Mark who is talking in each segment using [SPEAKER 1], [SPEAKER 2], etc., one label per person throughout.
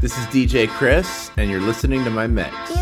[SPEAKER 1] This is DJ Chris, and you're listening to my mix.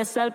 [SPEAKER 2] empezar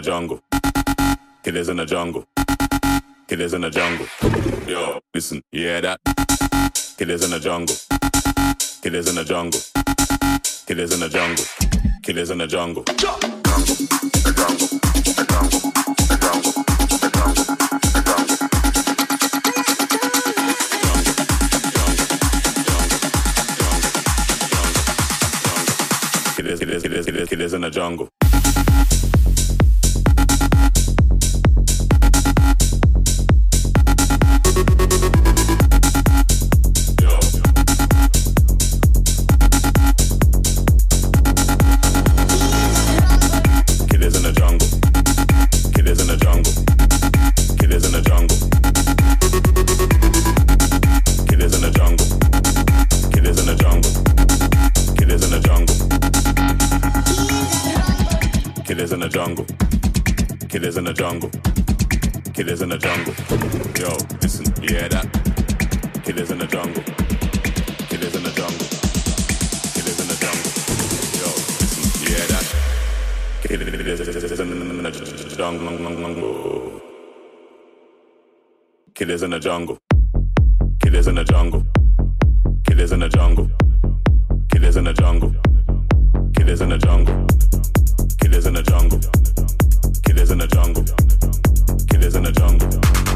[SPEAKER 2] The jungle. Killers in the jungle. Killers in the jungle. Yo, listen, you hear that? Killers in the jungle. Killers in the jungle. Killers in the jungle. Killers in. A. A. A. A. A jungle. Killers, killers, killers, killers, killers in the jungle. Jungle. Killers in the jungle. Killers in the jungle. Killers in the jungle. Killers in the jungle. Killers in the jungle. Killers in the jungle. Killers in the jungle. Killers in the jungle.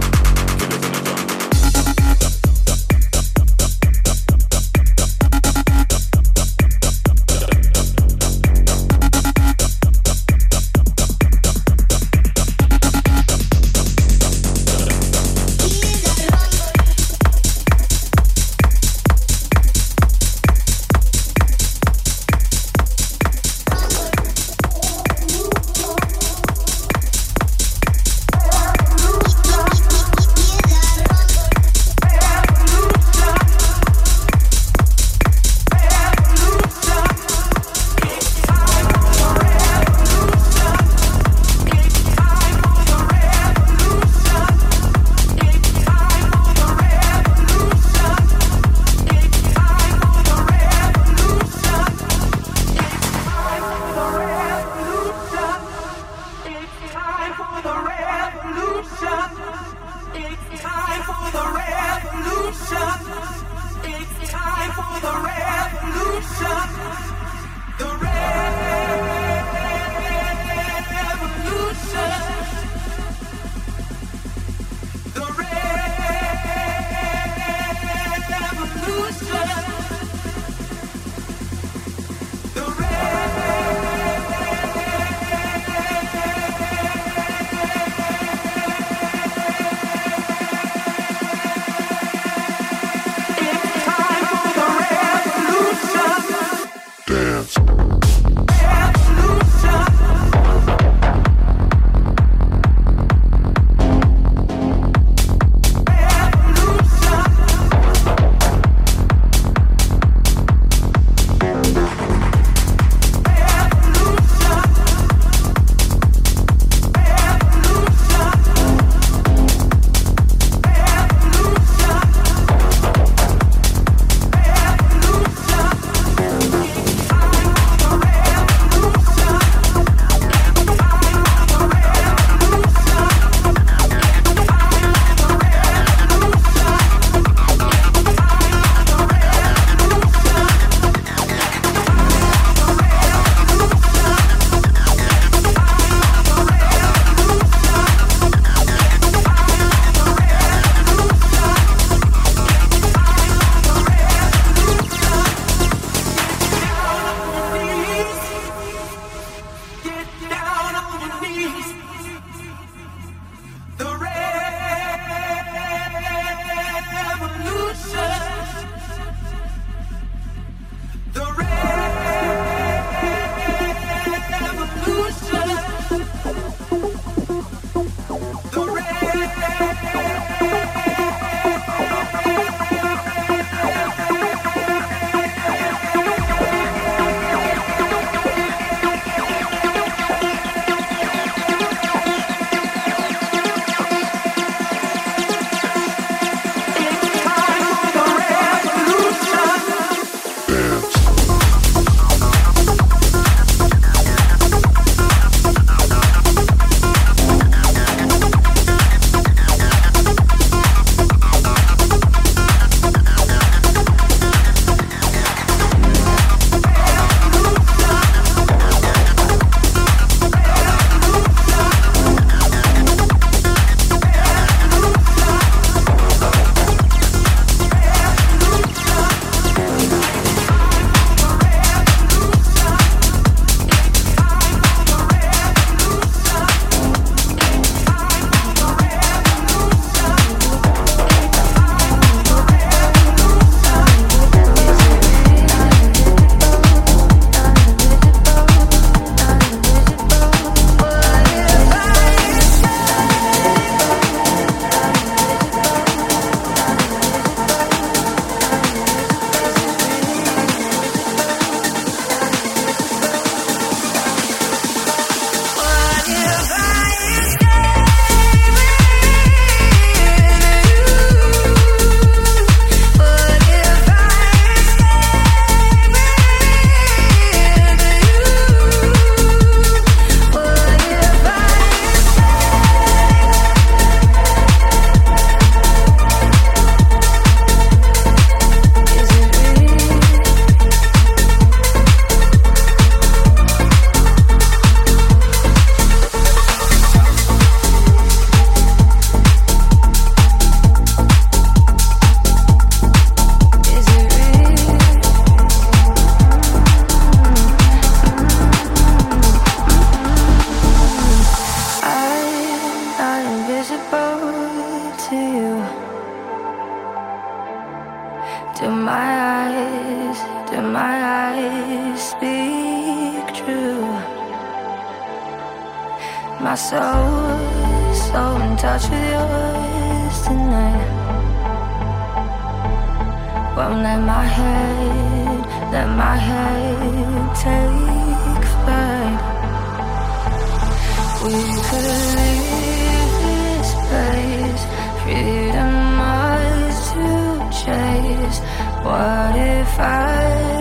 [SPEAKER 3] Chase. What if I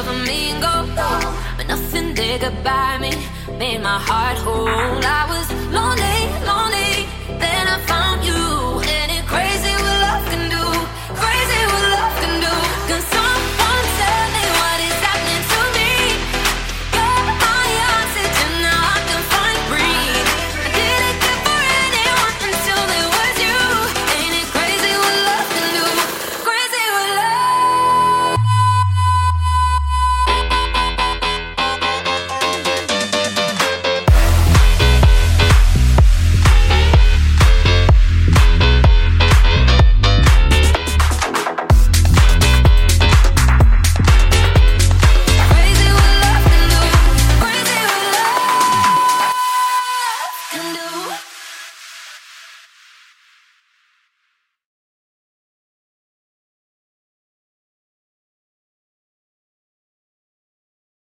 [SPEAKER 3] over me and go.
[SPEAKER 4] But nothing there goodbye me, made my heart whole. I was lonely, lonely.